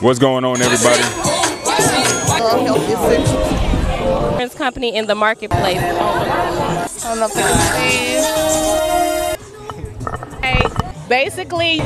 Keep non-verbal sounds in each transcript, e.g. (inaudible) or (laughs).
What's going on, everybody? insurance company in the marketplace. I don't know if you can see. Hey, basically,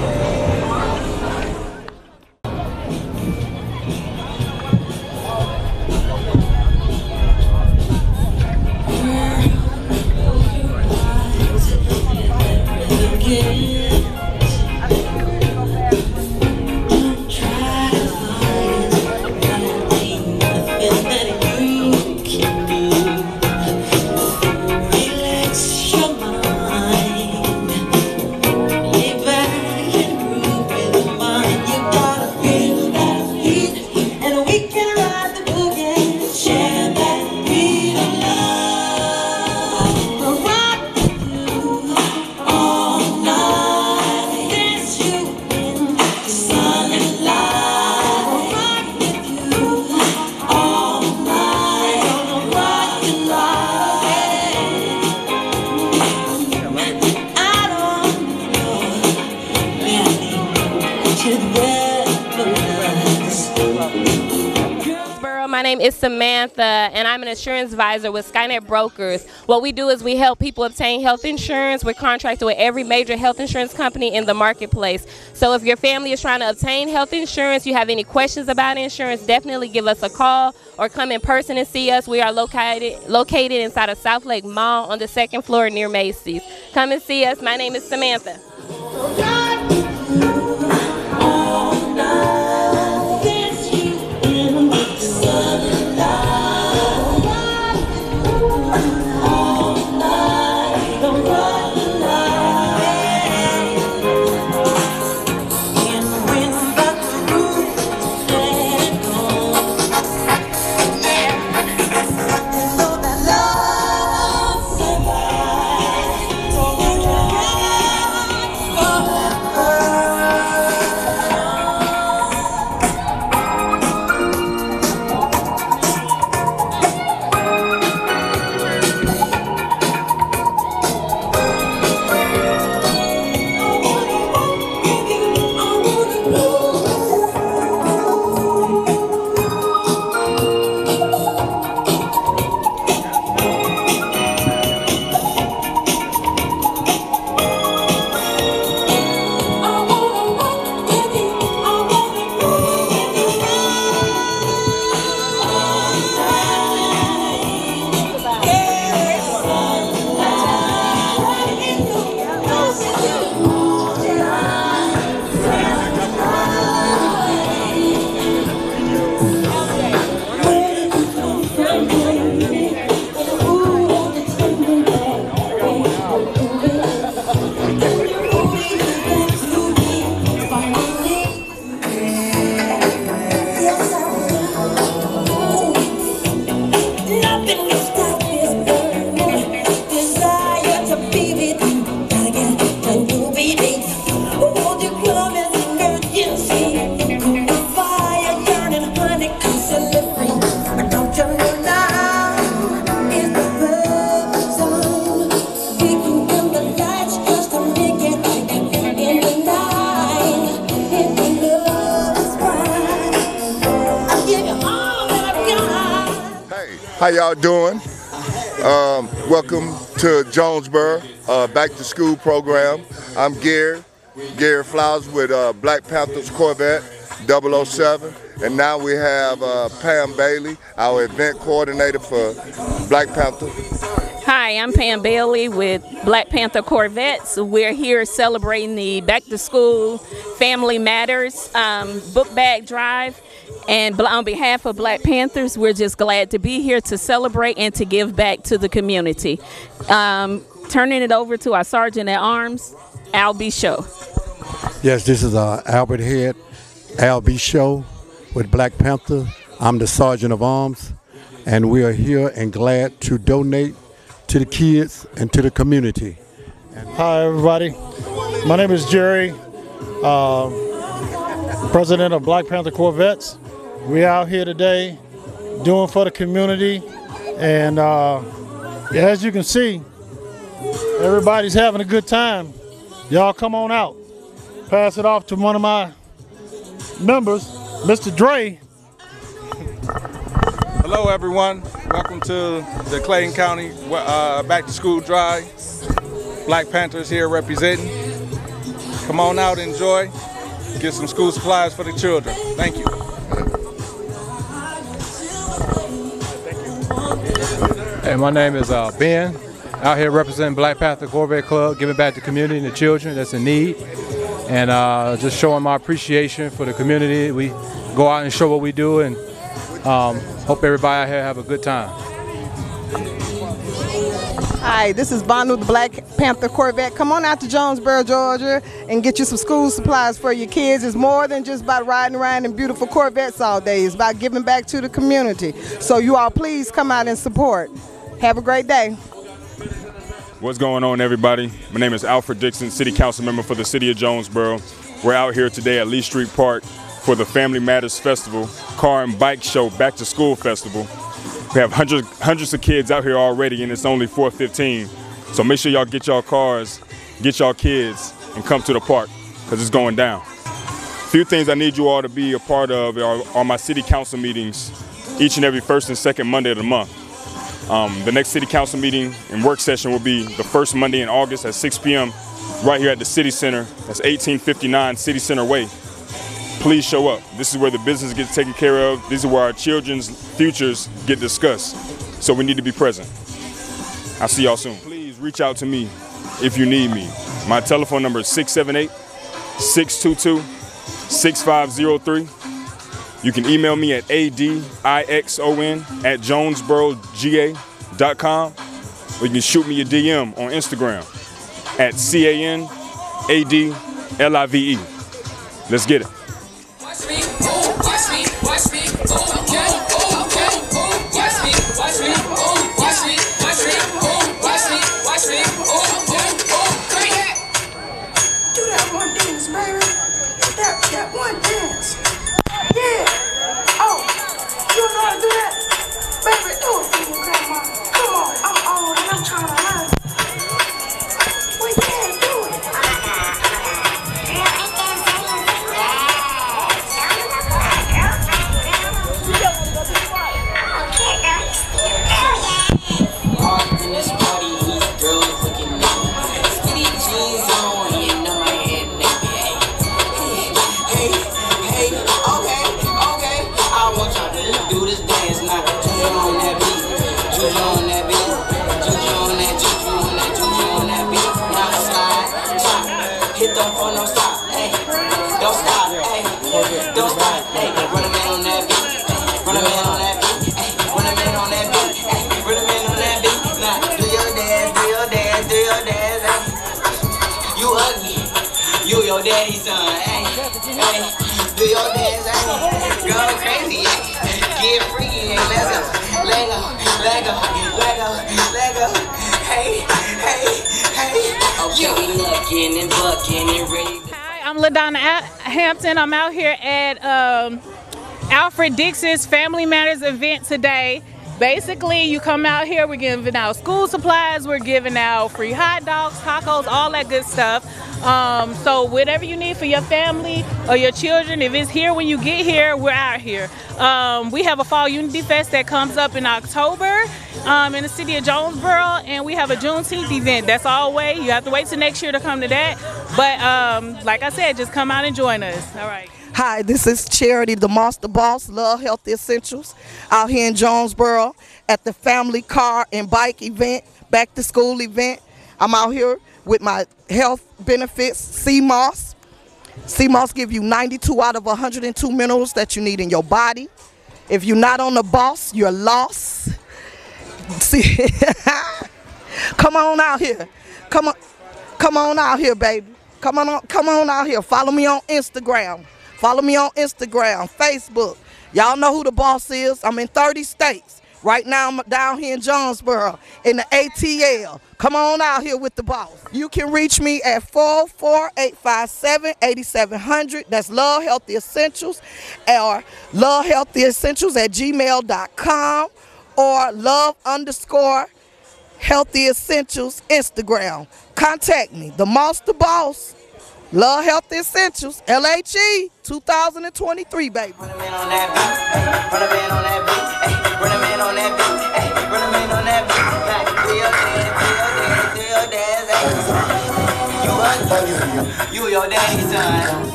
name is Samantha, and I'm an insurance advisor with Skynet Brokers. What we do is we help people obtain health insurance. We're contracted with every major health insurance company in the marketplace. So if your family is trying to obtain health insurance, you have any questions about insurance, definitely give us a call or come in person and see us. We are located located inside of South Lake Mall on the second floor near Macy's. Come and see us. My name is Samantha. Nothing how y'all doing? Um, welcome to Jonesboro uh, Back to School program. I'm Gary, Gary Flowers with uh, Black Panthers Corvette 007. And now we have uh, Pam Bailey, our event coordinator for Black Panther. Hi, I'm Pam Bailey with Black Panther Corvettes. We're here celebrating the Back to School Family Matters um, book bag drive. And on behalf of Black Panthers, we're just glad to be here to celebrate and to give back to the community. Um, turning it over to our Sergeant at Arms, Albie Show. Yes, this is uh, Albert Head, Al B. Show with Black Panther. I'm the Sergeant of Arms, and we are here and glad to donate to the kids and to the community. Hi, everybody. My name is Jerry, uh, president of Black Panther Corvettes. We out here today doing for the community, and uh, as you can see, everybody's having a good time. Y'all come on out. Pass it off to one of my members, Mr. Dre. Hello, everyone. Welcome to the Clayton County uh, Back to School Drive. Black Panthers here representing. Come on out, enjoy. Get some school supplies for the children. Thank you. Hey, my name is uh, Ben. Out here representing Black Panther Corvette Club, giving back to the community and the children that's in need, and uh, just showing my appreciation for the community. We go out and show what we do, and um, hope everybody out here have a good time. Hi, this is Bonu, the Black Panther Corvette. Come on out to Jonesboro, Georgia, and get you some school supplies for your kids. It's more than just about riding around in beautiful Corvettes all day. It's about giving back to the community. So you all please come out and support. Have a great day. What's going on, everybody? My name is Alfred Dixon, City Council member for the City of Jonesboro. We're out here today at Lee Street Park for the Family Matters Festival, Car and Bike Show Back to School Festival. We have hundreds, hundreds of kids out here already, and it's only 4:15. So make sure y'all get y'all cars, get y'all kids, and come to the park because it's going down. A few things I need you all to be a part of are, are my city council meetings each and every first and second Monday of the month. Um, the next city council meeting and work session will be the first Monday in August at 6 p.m. right here at the City Center. That's 1859 City Center Way. Please show up. This is where the business gets taken care of. These are where our children's futures get discussed. So we need to be present. I'll see y'all soon. Please reach out to me if you need me. My telephone number is 678 622 6503. You can email me at adixon at jonesboroga.com or you can shoot me a DM on Instagram at C-A-N-A-D-L-I-V-E. Let's get it. You your daddy's son, hey, hey. Do your dance, hey. Go crazy, hey. Get freaky, hey. Let's go, let go, let go, let go, let go. Hey, hey, hey. Okay, we looking and bucking and ready. Hi, I'm LaDonna Hampton. I'm out here at um, Alfred Dixon's Family Matters event today. Basically, you come out here, we're giving out school supplies, we're giving out free hot dogs, tacos, all that good stuff. Um, so, whatever you need for your family or your children, if it's here when you get here, we're out here. Um, we have a Fall Unity Fest that comes up in October um, in the city of Jonesboro, and we have a Juneteenth event. That's all way. You have to wait till next year to come to that. But um, like I said, just come out and join us. All right. Hi, this is Charity, the Monster Boss, Love Healthy Essentials, out here in Jonesboro at the Family Car and Bike event, back to school event. I'm out here with my health benefits, sea moss. CMOS give you 92 out of 102 minerals that you need in your body. If you're not on the boss, you're lost. (laughs) See, come on out here. Come on, come on out here, baby. Come on, come on out here. Follow me on Instagram. Follow me on Instagram, Facebook. Y'all know who the boss is. I'm in 30 states. Right now, I'm down here in Jonesboro in the ATL. Come on out here with the boss. You can reach me at 44857-8700. That's Love Healthy Essentials or Love Healthy Essentials at gmail.com or love underscore healthy essentials Instagram. Contact me, the Monster Boss Love Health Essentials, LHE 2023, baby. Run a man on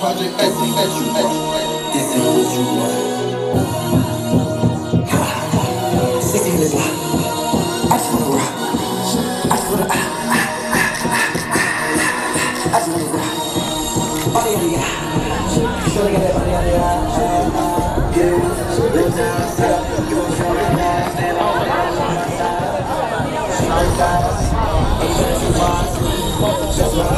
Project, X. This what you want. Loud. I just wanna rock. I just wanna. ah, ah, ah, ah. I just wanna rock. Ah, ah. Fast. That's my high.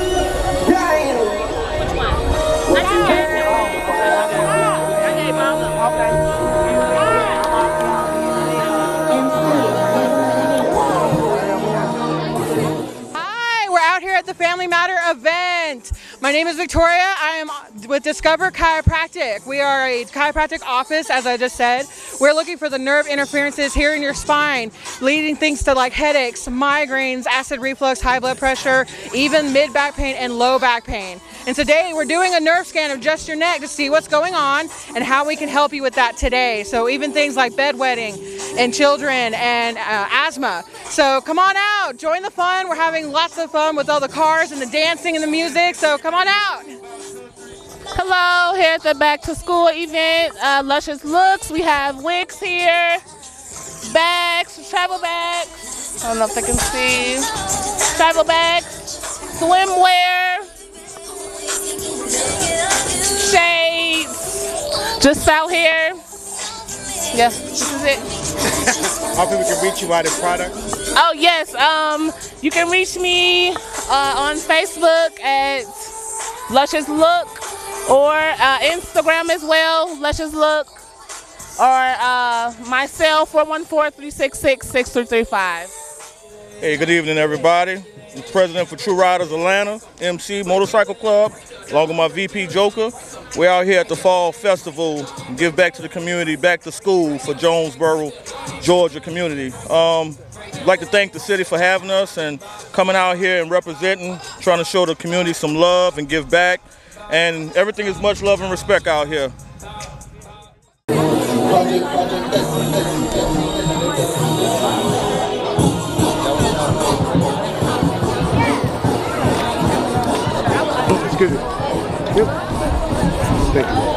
event. My name is Victoria. I am with Discover Chiropractic. We are a chiropractic office, as I just said. We're looking for the nerve interferences here in your spine, leading things to like headaches, migraines, acid reflux, high blood pressure, even mid back pain and low back pain. And today we're doing a nerve scan of just your neck to see what's going on and how we can help you with that today. So even things like bedwetting and children and uh, asthma. So come on out, join the fun. We're having lots of fun with all the cars and the dancing and the music. So come on out. Hello, here at the back to school event, uh, Luscious Looks. We have wigs here, bags, travel bags. I don't know if they can see. Travel bags, swimwear, shades. Just out here. Yeah, this is it. (laughs) How people can reach you out in product? Oh yes, um, you can reach me uh, on Facebook at Luscious Look or uh, Instagram as well, Luscious Look, or uh, my cell 414-366-6335. Hey, good evening, everybody. I'm president for True Riders Atlanta, MC Motorcycle Club, along with my VP Joker. We're out here at the Fall Festival, give back to the community, back to school for Jonesboro, Georgia community. Um, I'd like to thank the city for having us and coming out here and representing, trying to show the community some love and give back. And everything is much love and respect out here. Excuse me. Yep. Thank you.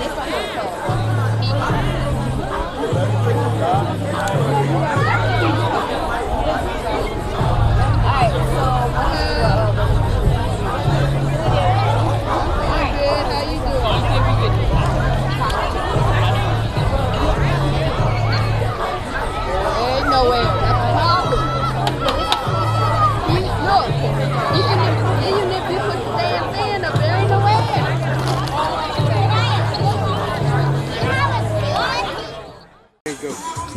Okay, so this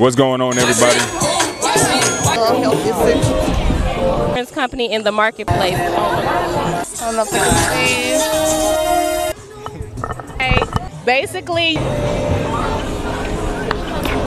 What's going on, everybody? Insurance company in the marketplace. I don't know if you can see. Hey, basically,